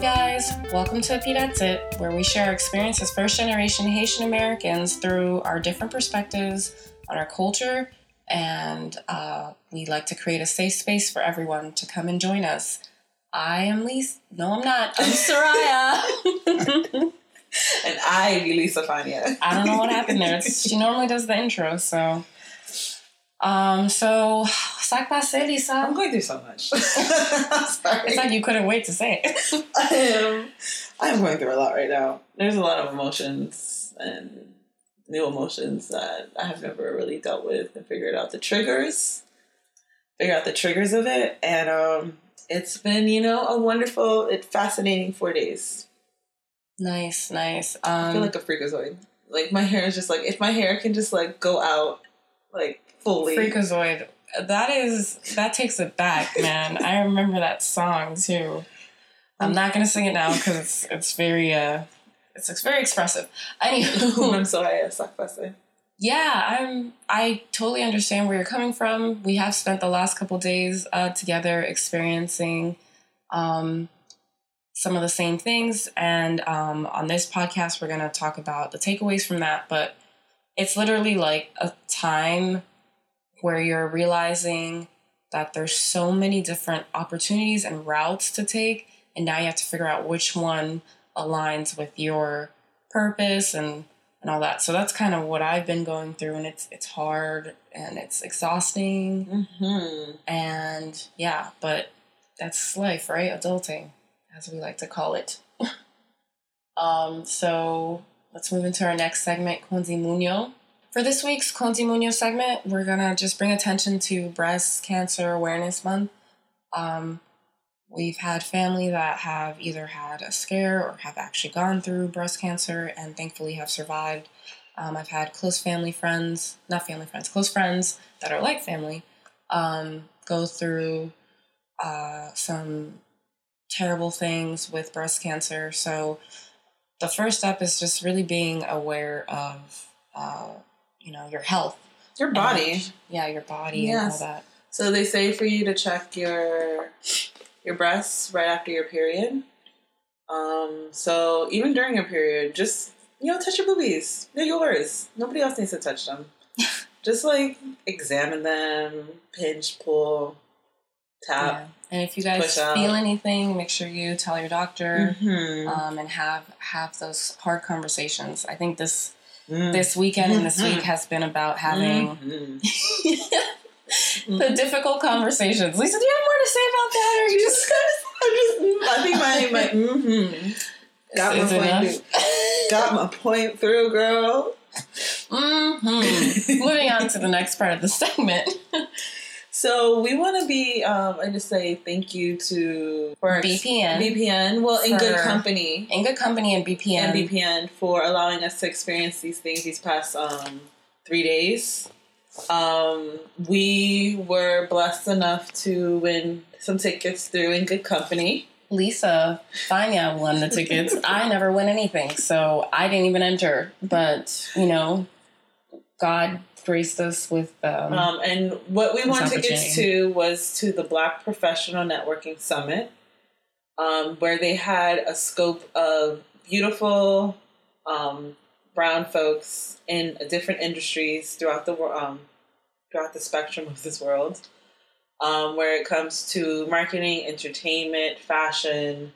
guys, welcome to P That's It, where we share our experience as first generation Haitian Americans through our different perspectives on our culture, and uh, we like to create a safe space for everyone to come and join us. I am Lisa. No, I'm not. I'm Soraya. and I be Lisa Fania. I don't know what happened there. It's, she normally does the intro, so. Um, so, sac passé, Lisa. I'm going through so much. Sorry. It's like you couldn't wait to say it. I am, I am going through a lot right now. There's a lot of emotions and new emotions that I have never really dealt with and figured out the triggers, figure out the triggers of it. And um, it's been, you know, a wonderful, it fascinating four days. Nice, nice. Um, I feel like a freakazoid. Like my hair is just like, if my hair can just like go out, like fully. Freakazoid. That is that takes it back, man. I remember that song too. I'm not gonna sing it now because it's it's very uh it's, it's very expressive. Anywho, I'm so high sac passé. yeah, I'm I totally understand where you're coming from. We have spent the last couple days uh, together experiencing um, some of the same things, and um, on this podcast, we're gonna talk about the takeaways from that. But it's literally like a time where you're realizing that there's so many different opportunities and routes to take and now you have to figure out which one aligns with your purpose and and all that so that's kind of what i've been going through and it's it's hard and it's exhausting Mm-hmm. and yeah but that's life right adulting as we like to call it um so let's move into our next segment Konzi Muño. For this week's Konzi Muño segment, we're gonna just bring attention to Breast Cancer Awareness Month. Um, we've had family that have either had a scare or have actually gone through breast cancer and thankfully have survived. Um, I've had close family friends, not family friends, close friends that are like family, um, go through uh, some terrible things with breast cancer. So the first step is just really being aware of, uh, you know, your health. Your body. And, yeah, your body and all that. So they say for you to check your your breasts right after your period. Um, so even during your period, just you know, touch your boobies. They're yours. Nobody else needs to touch them. just like examine them, pinch, pull, Yeah. tap. And if you guys feel anything, make sure you tell your doctor. Mhm. Um, and have have those hard conversations. I think this Mm. this weekend and this Mhm. week has been about having Mhm. the difficult conversations. Lisa, do you have more to say about that, or you just I'm just, I think my my mm-hmm. got my point. enough? through. Got my point through, girl. hmm Moving on to the next part of the segment. So we want to be. Um, I just say thank you to for BPN. BPN. Well, in good company. In good company and BPN. And BPN for allowing us to experience these things these past um, three days. Um, we were blessed enough to win some tickets through in good company. Lisa Fania won the tickets. I never win anything, so I didn't even enter. But you know, God us with um, Um, and what we This to get to was to the Black Professional Networking Summit, um, where they had a scope of beautiful um, brown folks in different industries throughout the um, throughout the spectrum of this world. Um, where it comes to marketing, entertainment, fashion,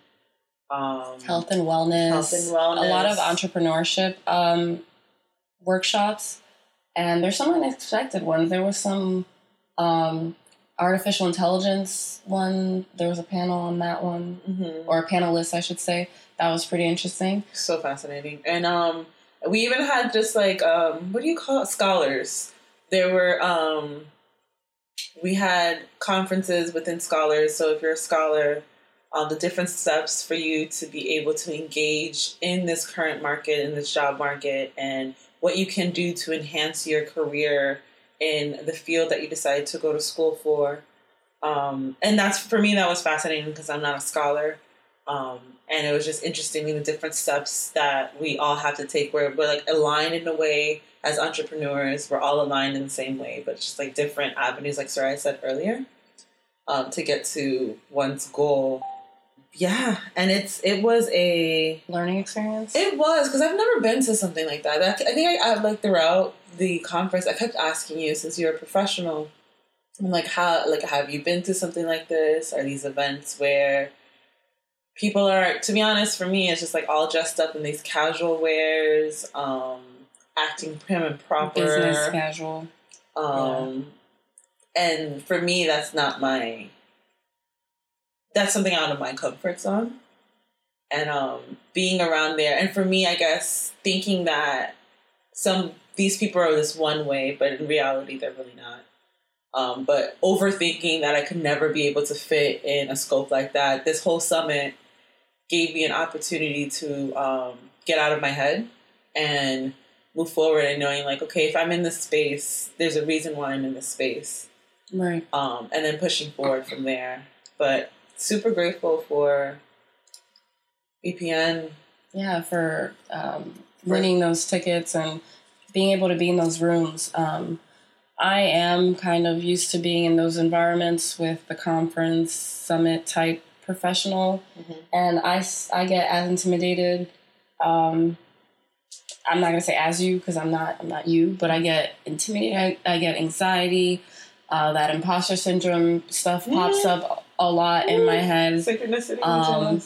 um, health and wellness, health and wellness. a lot of entrepreneurship um, workshops, and there's some unexpected ones. There was some um, artificial intelligence one. There was a panel on that one, Mhm. or a panelist, I should say. That was pretty interesting. so fascinating and um we even had just like um what do you call it scholars there were um we had conferences within scholars so if you're a scholar um, the different steps for you to be able to engage in this current market in this job market and what you can do to enhance your career in the field that you decided to go to school for. Um, and that's for me that was fascinating because i'm not a scholar. Um, and it was just interesting in the different steps that we all have to take where we're like aligned in a way as entrepreneurs. We're all aligned in the same way but just like different avenues like Soraya said earlier um, to get to one's goal yeah, and it's it was a learning experience. It was because I've never been to something like that. I, I think I, I like throughout the conference, I kept asking you since you're a professional. I'm like, how like have you been to something like this? Are these events where people are? To be honest, for me, it's just like all dressed up in these casual wears, um, acting prim and proper, business casual. Um, yeah. and for me, that's not my that's something out of my comfort zone. And um, being around there, and for me, I guess thinking that some these people are this one way, but in reality, they're really not. Um, but overthinking that I could never be able to fit in a scope like that. This whole summit gave me an opportunity to um, get out of my head and move forward and knowing like, okay, if I'm in this space, there's a reason why I'm in this space. Right. Um, and then pushing forward from there. But super grateful for BPN. Yeah, for um, winning those tickets and being able to be in those rooms. Um, I am kind of used to being in those environments with the conference summit type professional, mm-hmm. and I, I get as intimidated. Um, I'm not gonna say as you because I'm not I'm not you, but I get intimidated. I, I get anxiety. Uh, that imposter syndrome stuff pops up a lot in my head. Synchronicity. Um,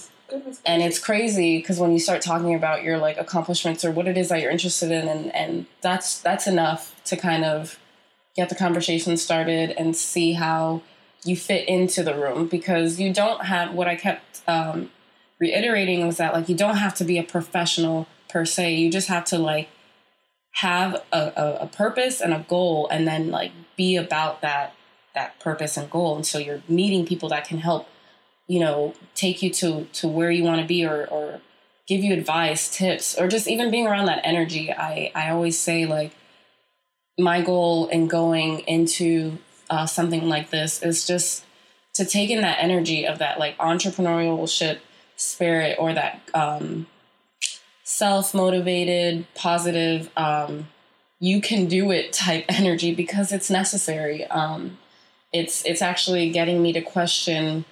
and it's crazy because when you start talking about your like accomplishments or what it is that you're interested in, and and that's that's enough to kind of get the conversation started and see how you fit into the room because you don't have what I kept um, reiterating was that like you don't have to be a professional per se. You just have to like have a, a, a purpose and a goal, and then like be about that that purpose and goal. And so you're meeting people that can help, you know, take you to to where you want to be or or give you advice, tips, or just even being around that energy. I I always say like my goal in going into uh, something like this is just to take in that energy of that like entrepreneurship spirit or that um, self motivated, positive, um, you can do it type energy because it's necessary. Um, it's it's actually getting me to question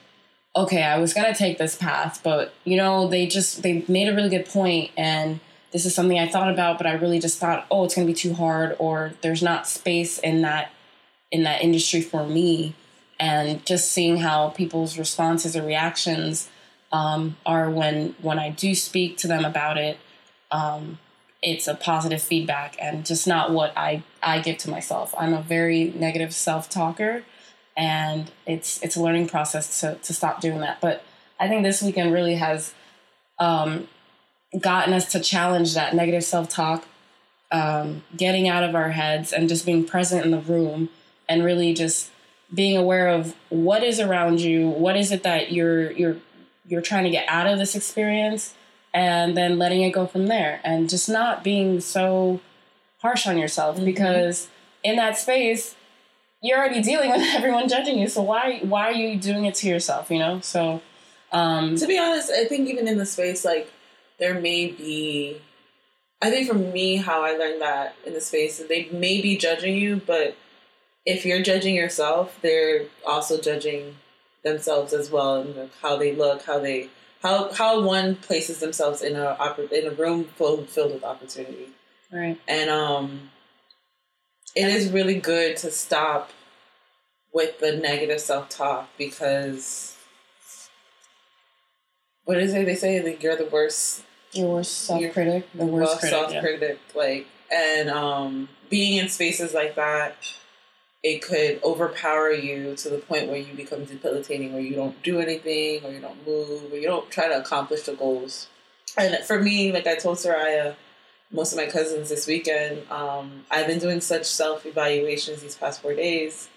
okay i was going to take this path but you know they just they made a really good point and this is something i thought about but i really just thought oh it's going to be too hard or there's not space in that in that industry for me and just seeing how people's responses or reactions um, are when when i do speak to them about it um, it's a positive feedback and just not what i i give to myself i'm a very negative self-talker and it's it's a learning process to to stop doing that. But I think this weekend really has um, gotten us to challenge that negative self talk, um, getting out of our heads, and just being present in the room, and really just being aware of what is around you, what is it that you're you're you're trying to get out of this experience, and then letting it go from there, and just not being so harsh on yourself mm-hmm. because in that space you're already dealing with everyone judging you. So why why are you doing it to yourself? You know. So um, to be honest, I think even in the space, like there may be. I think for me, how I learned that in the space, is they may be judging you, but if you're judging yourself, they're also judging themselves as well, and how they look, how they how how one places themselves in a in a room full filled with opportunity. Right. And um it is really good to stop with the negative self talk because what is it they say? Like you're the worst your worst self critic. The worst self critic. Yeah. Like and um being in spaces like that it could overpower you to the point where you become debilitating, where you don't do anything, or you don't move, or you don't try to accomplish the goals. And for me, like I told Soraya, most of my cousins this weekend. Um, I've been doing such self evaluations these past four days,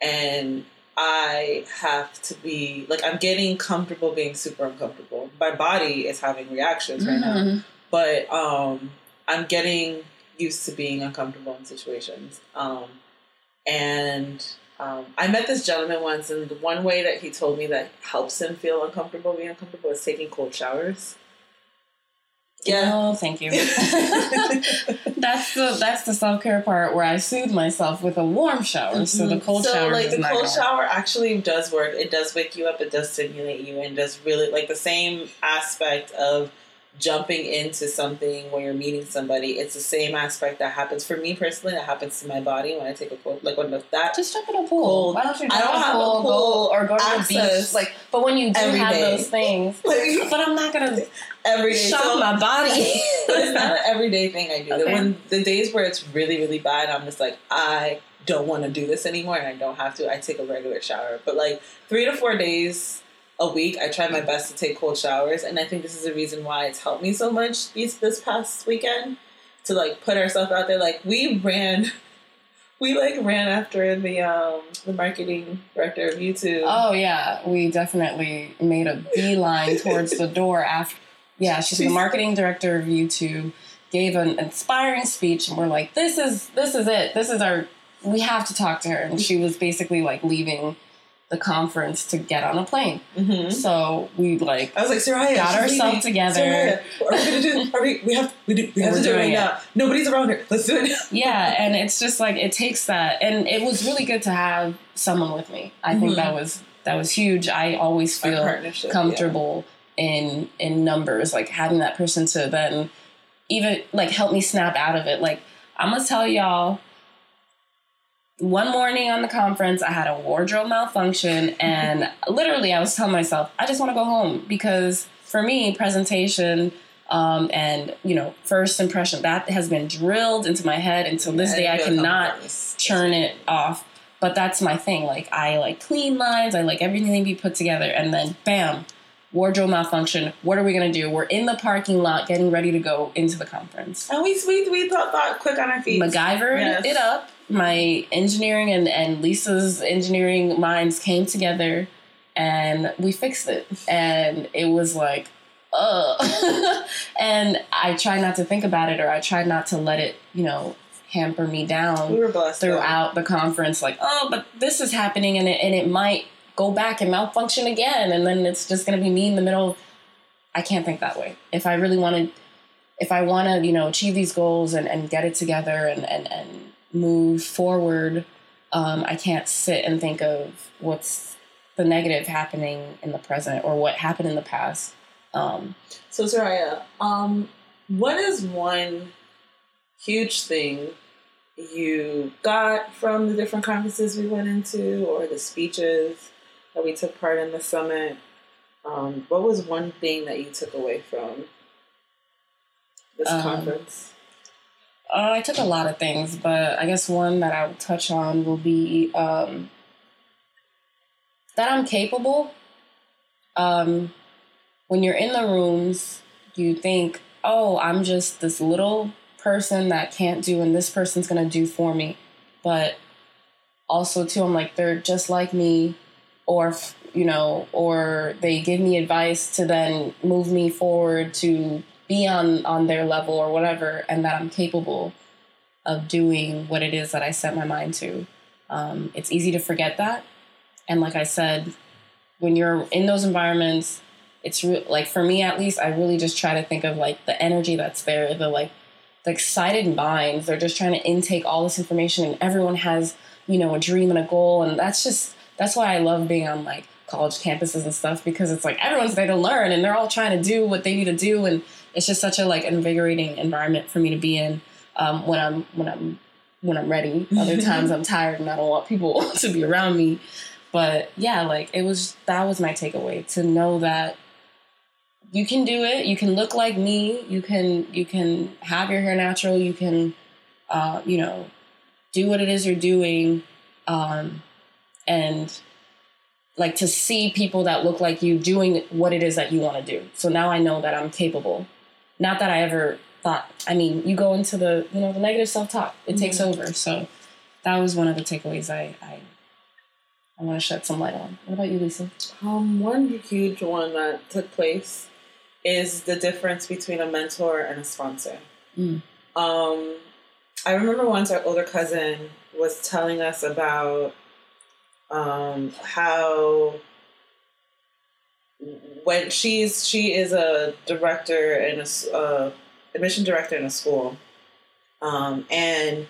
and I have to be like I'm getting comfortable being super uncomfortable. My body is having reactions right mm-hmm. now, but um, I'm getting used to being uncomfortable in situations. Um, and um, I met this gentleman once, and the one way that he told me that helps him feel uncomfortable being uncomfortable is taking cold showers. Yeah. No, thank you. that's the that's the self care part where I soothe myself with a warm shower. So the cold Mm-hmm. so, shower. like the cold gonna shower actually does work. It does wake you up. It does stimulate you, and does really like the same aspect of jumping into something when you're meeting somebody. It's the same aspect that happens for me personally. That happens to my body when I take a cold like when the, that Just jump in a pool. Cold. Why don't you jump I don't in a have a pool, pool go, or go to the beach? Like, but when you do have day. those things, like but I'm not gonna every day. shock So- my body. it's not an everyday thing I do. Okay. When the days where it's really, really bad, I'm just like, I don't want to do this anymore, and I don't have to. I take a regular shower. But like three to four days a week, I try my best to take cold showers, and I think this is the reason why it's helped me so much these this past weekend to like put ourselves out there. Like we ran. We like ran after the um the marketing director of YouTube. Oh yeah, we definitely made a beeline towards the door after. Yeah, she's the marketing director of YouTube. Gave an inspiring speech, and we're like, "This is this is it. This is our. We have to talk to her." And she was basically like leaving the conference to get on a plane. Mhm. So we like I was like, Soraya, Got ourselves together. Soraya, are we gonna do? Are we? We have. We do. We have We're to do it right it. now. Nobody's around here. Let's do it. Now. yeah, and it's just like it takes that, and it was really good to have someone with me. I think Mhm. that was that was huge. I always feel comfortable in in numbers, like having that person to then even like help me snap out of it. Like I'm gonna tell y'all. One morning on the conference, I had a wardrobe malfunction, and literally, I was telling myself, I just want to go home because for me, presentation um, and you know, first impression that has been drilled into my head until this day. I cannot churn it off. But that's my thing. Like I like clean lines. I like everything to be put together. And then bam, wardrobe malfunction. What are we gonna do? We're in the parking lot getting ready to go into the conference. And we we we thought, thought quick on our feet. MacGyvered Yes. it up. My engineering and, and Lisa's engineering minds came together and we fixed it. And it was like, uh and I tried not to think about it or I tried not to let it, you know, hamper me down We blessed though. throughout the conference like oh but this is happening and it, and it might go back and malfunction again and then it's just going to be me in the middle i can't think that way. If i really want to if i want to you know achieve these goals and, and get it together and, and, and move forward um, i can't sit and think of what's the negative happening in the present or what happened in the past. Um, So Soraya, um, what is one huge thing you got from the different conferences we went into, or the speeches that we took part in the summit? Um, what was one thing that you took away from this Um, conference? Uh, I took a lot of things, but I guess one that I will touch on will be um, that I'm capable. Um, when you're in the rooms, you think, oh, I'm just this little person that can't do, and this person's going to do for me. But also, too, I'm like, they're just like me, or, you know, or they give me advice to then move me forward to be on on their level or whatever and that i'm capable of doing what it is that i set my mind to. Um, it's easy to forget that. And like i said when you're in those environments it's re- like for me at least i really just try to think of like the energy that's there the like the excited minds. They're just trying to intake all this information and everyone has you know a dream and a goal and that's just that's why i love being on like college campuses and stuff because it's like everyone's there to learn and they're all trying to do what they need to do and it's just such a like invigorating environment for me to be in um, when I'm when I'm when I'm ready. Other times I'm tired and I don't want people to be around me. But yeah, like it was that was my takeaway to know that you can do it. You can look like me. You can you can have your hair natural. You can uh, you know do what it is you're doing, um, and like to see people that look like you doing what it is that you want to do. So now I know that I'm capable. Not that I ever thought. I mean, you go into the you know the negative self talk. It takes over. So that was one of the takeaways I I, I want to shed some light on. What about you, Lisa? Um, one huge one that took place is the difference between a mentor and a sponsor. Mm. Um, I remember once our older cousin was telling us about um, how when she's she is a director and a uh, admission director in a school, um, and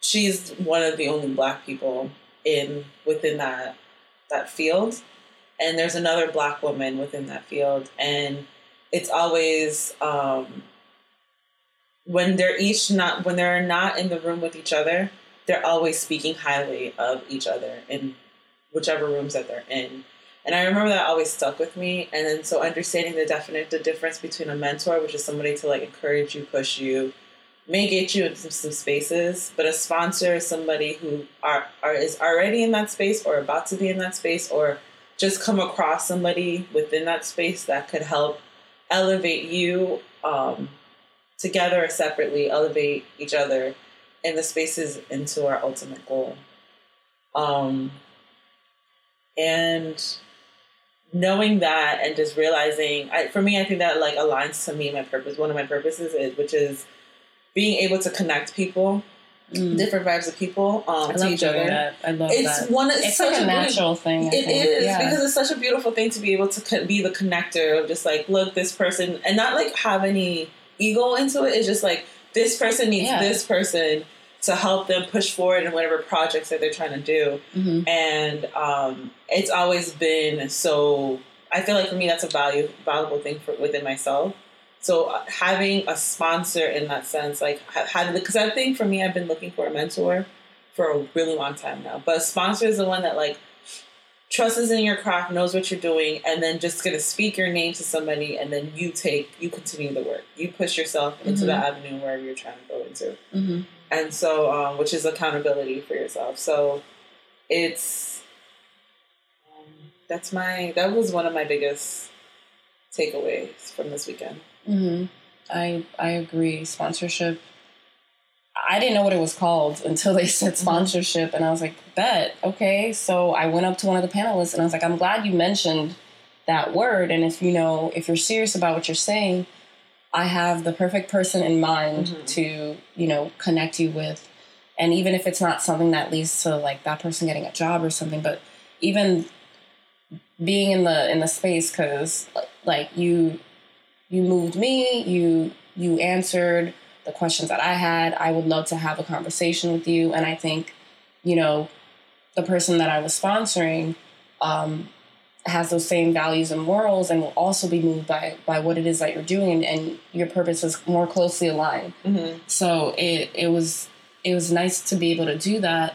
she's one of the only black people in within that that field, and there's another black woman within that field, and it's always um, when they're each not when they're not in the room with each other, they're always speaking highly of each other in whichever rooms that they're in. And I remember that always stuck with me. And then so understanding the definite the difference between a mentor, which is somebody to like encourage you, push you, may get you into some spaces, but a sponsor is somebody who are, are is already in that space or about to be in that space or just come across somebody within that space that could help elevate you um, together or separately, elevate each other in the spaces into our ultimate goal. Um, and knowing that and just realizing, I, for me, I think that like aligns to me my purpose. One of my purposes is, which is being able to connect people, mm. different vibes of people um, to each other. That. I love it's that. One, it's, it's such a natural thing. I it think. is yeah. because it's such a beautiful thing to be able to be the connector of just like, look, this person, and not like have any ego into it. It's just like this person needs yeah. this person to help them push forward in whatever projects that they're trying to do. Mm-hmm. And um, it's always been so. I feel like for me, that's a value valuable thing for within myself. So uh, having a sponsor in that sense, like having because I think for me, I've been looking for a mentor for a really long time now. But a sponsor is the one that like trusts in your craft, knows what you're doing, and then just gonna speak your name to somebody, and then you take you continue the work. You push yourself into mm-hmm. the avenue wherever you're trying to go into. Mm-hmm and so um, which is accountability for yourself. So it's um, that's my that was one of my biggest takeaways from this weekend. Mm-hmm. I I agree. Sponsorship. I didn't know what it was called until they said mm-hmm. sponsorship, and I was like, "Bet, okay." So I went up to one of the panelists, and I was like, "I'm glad you mentioned that word, and if you know, if you're serious about what you're saying." I have the perfect person in mind mm-hmm. to, you know, connect you with. And even if it's not something that leads to like that person getting a job or something, but even being in the in the space cuz like you you moved me, you you answered the questions that I had. I would love to have a conversation with you and I think, you know, the person that I was sponsoring um, has those same values and morals and will also be moved by by what it is that you're doing and, and your purpose is more closely aligned mm-hmm. so it it was it was nice to be able to do that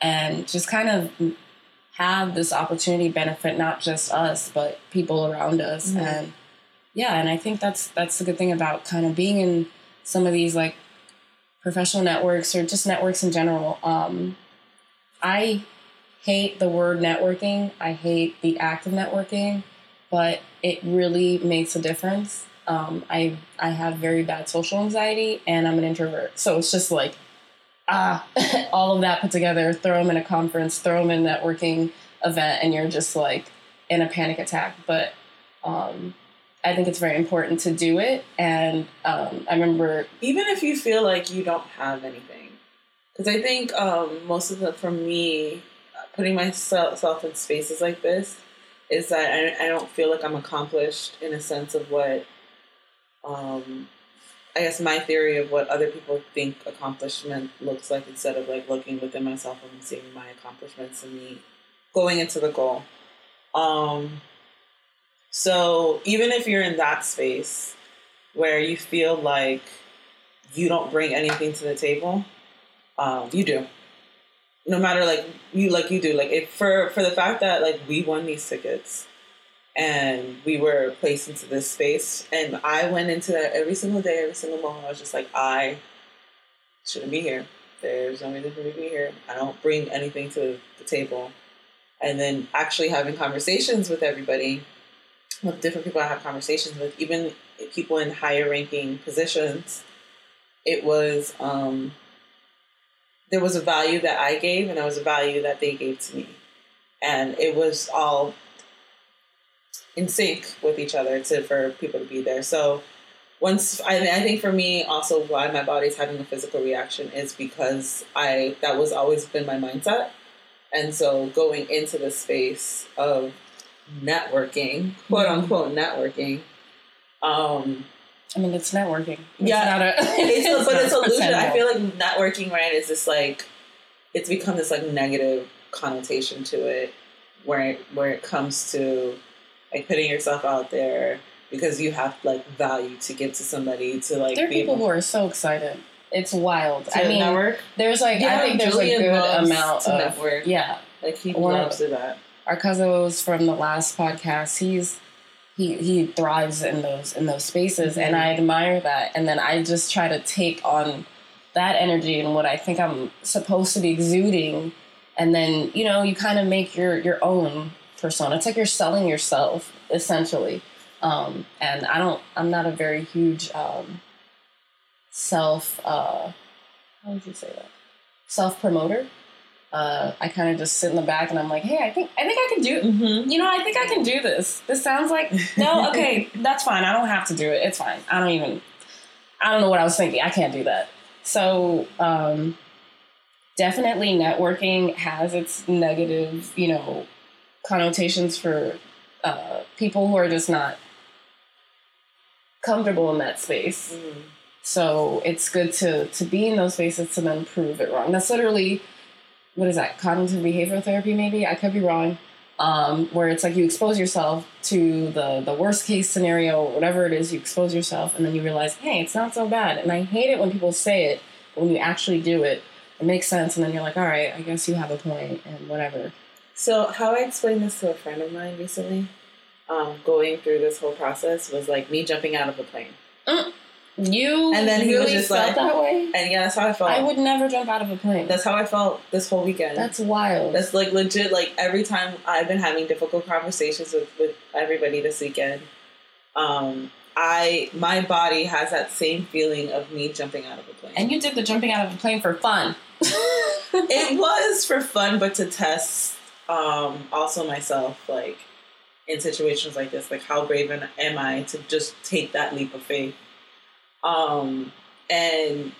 and just kind of have this opportunity benefit not just us but people around us mm-hmm. and yeah and i think that's that's the good thing about kind of being in some of these like professional networks or just networks in general um, i hate the word networking. I hate the act of networking, but it really makes a difference. Um, I I have very bad social anxiety, and I'm an introvert, so it's just like ah, all of that put together. Throw them in a conference, throw them in a networking event, and you're just like in a panic attack. But um, I think it's very important to do it. And um, I remember, even if you feel like you don't have anything, because I think um, most of the for me, putting myself in spaces like this is that I, I don't feel like I'm accomplished in a sense of what, um, I guess my theory of what other people think accomplishment looks like instead of like looking within myself and seeing my accomplishments and me going into the goal. Um, so even if you're in that space where you feel like you don't bring anything to the table, um, you do no matter like you like you do like if for for the fact that like we won these tickets and we were placed into this space and I went into that every single day, every single moment. I was just like, I shouldn't be here. There's no reason for me to be here. I don't bring anything to the table. And then actually having conversations with everybody, with different people I have conversations with, even people in higher ranking positions, it was um, there was a value that I gave and there was a value that they gave to me. And it was all in sync with each other to for people to be there. So once I, I think for me also why my body's having a physical reaction is because I that was always been my mindset. And so going into the space of networking, quote unquote networking. Um, I mean, it's networking. It's Yeah. not a, it's a, but it's illusion. I feel like networking, right, is this like it's become this like negative connotation to it, where it, where it comes to like putting yourself out there because you have like value to give to somebody to like there are people able who are so excited. It's wild. to I mean, network. there's like I think there's Julian a good amount to of network. yeah. Like he One loves to that. Our cousin was from the last podcast. He's he he thrives in those in those spaces, and Mhm. I admire that. And then I just try to take on that energy and what I think I'm supposed to be exuding, and then you know you kind of make your your own persona. It's like you're selling yourself essentially. Um, and I don't. I'm not a very huge um, self. Uh, how would you say that? Self promoter. Uh, I kind of just sit in the back and I'm like, hey, I think I think I can do. Mm-hmm. You know, I think I can do this. This sounds like no. Okay, that's fine. I don't have to do it. It's fine. I don't even. I don't know what I was thinking. I can't do that. So um, definitely, networking has its negative, you know, connotations for uh, people who are just not comfortable in that space. Mm-hmm. So it's good to to be in those spaces to then prove it wrong. That's literally what is that? Cognitive behavioral therapy, maybe? I could be wrong. Um, where it's like you expose yourself to the the worst case scenario, whatever it is, you expose yourself, and then you realize, hey, it's not so bad. And I hate it when people say it, but when you actually do it, it makes sense, and then you're like, all right, I guess you have a point, and whatever. So how I explained this to a friend of mine recently, um, going through this whole process was like me jumping out of a plane. You And then he was just felt like- that way. And yeah, that's how I felt. I would never jump out of a plane. That's how I felt this whole weekend. That's wild. That's like legit. Like every time I've been having difficult conversations with, with everybody this weekend, um, I my body has that same feeling of me jumping out of a plane. and you did the jumping out of a plane for fun. it was for fun, but to test um, also myself, like in situations like this, like how brave am I to just take that leap of faith? Um, and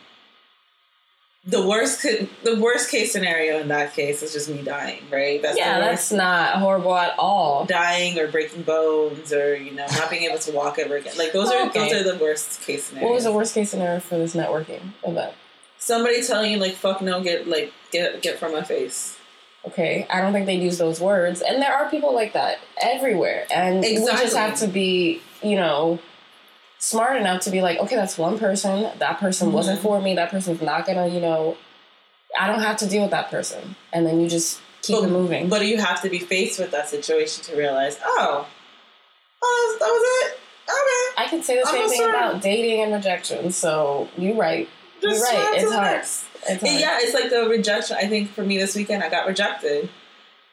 the worst could, the worst case scenario in that case is just me dying, right? That's yeah, that's not horrible at all. dying or breaking bones or you know not being able to walk ever again. Like those are Okay. those are the worst case scenarios. What was the worst case scenario for this networking event? Somebody telling you like fuck no, get like get get from my face. Okay, I don't think they use those words, and there are people like that everywhere, and we just have to be, you know, smart enough to be like, okay, that's one person. That person wasn't Mhm. for me. That person's not gonna, you know, I don't have to deal with that person, and then you just keep But- moving. But you have to be faced with that situation to realize, oh, oh, that was it. Okay, I can say the I'm same thing sorry. about dating and rejection. So you're right. just You're right. It's hard. It's hard. Yeah, it's like the rejection. I think for me this weekend, I got rejected,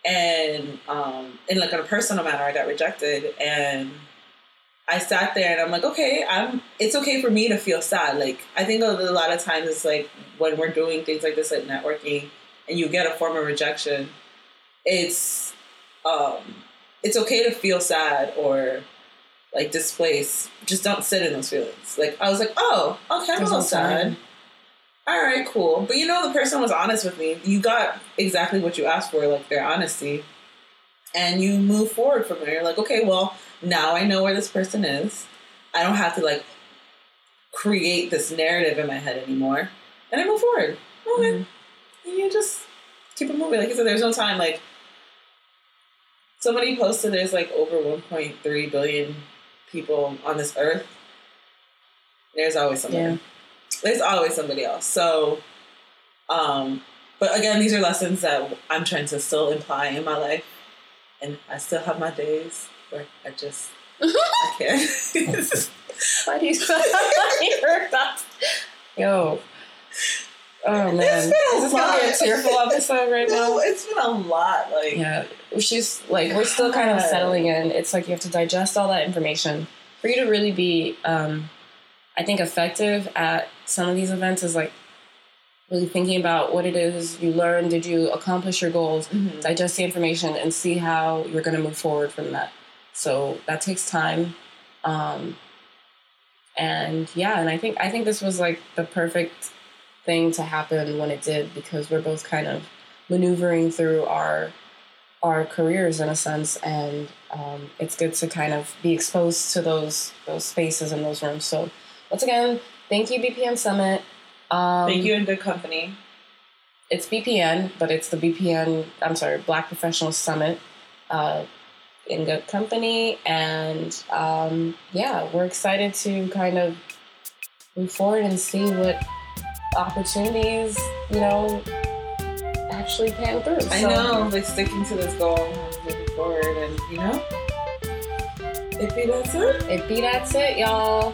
and um, in like a personal manner, I got rejected, and I sat there and I'm like, okay, I'm. It's okay for me to feel sad. Like I think a, lot of times it's like when we're doing things like this, like networking, and you get a form of rejection, it's um, it's okay to feel sad or like displaced. Just don't sit in those feelings. Like I was like, oh, okay, I'm a little sad all right, cool. But you know, the person was honest with me. You got exactly what you asked for, like their honesty. And you move forward from there. You're like, okay, well, now I know where this person is. I don't have to like create this narrative in my head anymore. And I move forward. Okay. Mhm. And you just keep it moving. Like I said, there's no time. Like somebody posted there's like over 1.3 billion people on this earth. There's always somebody Yeah. there's always somebody else. So, um, but again, these are lessons that I'm trying to still imply in my life, and I still have my days where I just I can't. Why do you hear that? Yo. Oh man. It's been a Is this gonna be a lot. tearful episode right no, now? it's been a lot. Like, Yeah. She's like we're still kind of settling in. It's like you have to digest all that information. For you to really be um I think effective at some of these events is like really thinking about what it is you learned, did you accomplish your goals, mhm. digest the information and see how you're going to move forward from that. So that takes time. Um, and yeah, and I think I think this was like the perfect thing to happen when it did because we're both kind of maneuvering through our our careers in a sense, and um, it's good to kind of be exposed to those those spaces and those rooms. So once again, thank you BPN Summit. Um, Thank you and good company. It's BPN, but it's the BPN. I'm sorry, Black Professional Summit. Uh, in good company, and um, yeah, we're excited to kind of move forward and see what opportunities you know actually pan through. I know, like sticking to this goal and moving forward, and you know, if it that's it. It be that's it, y'all.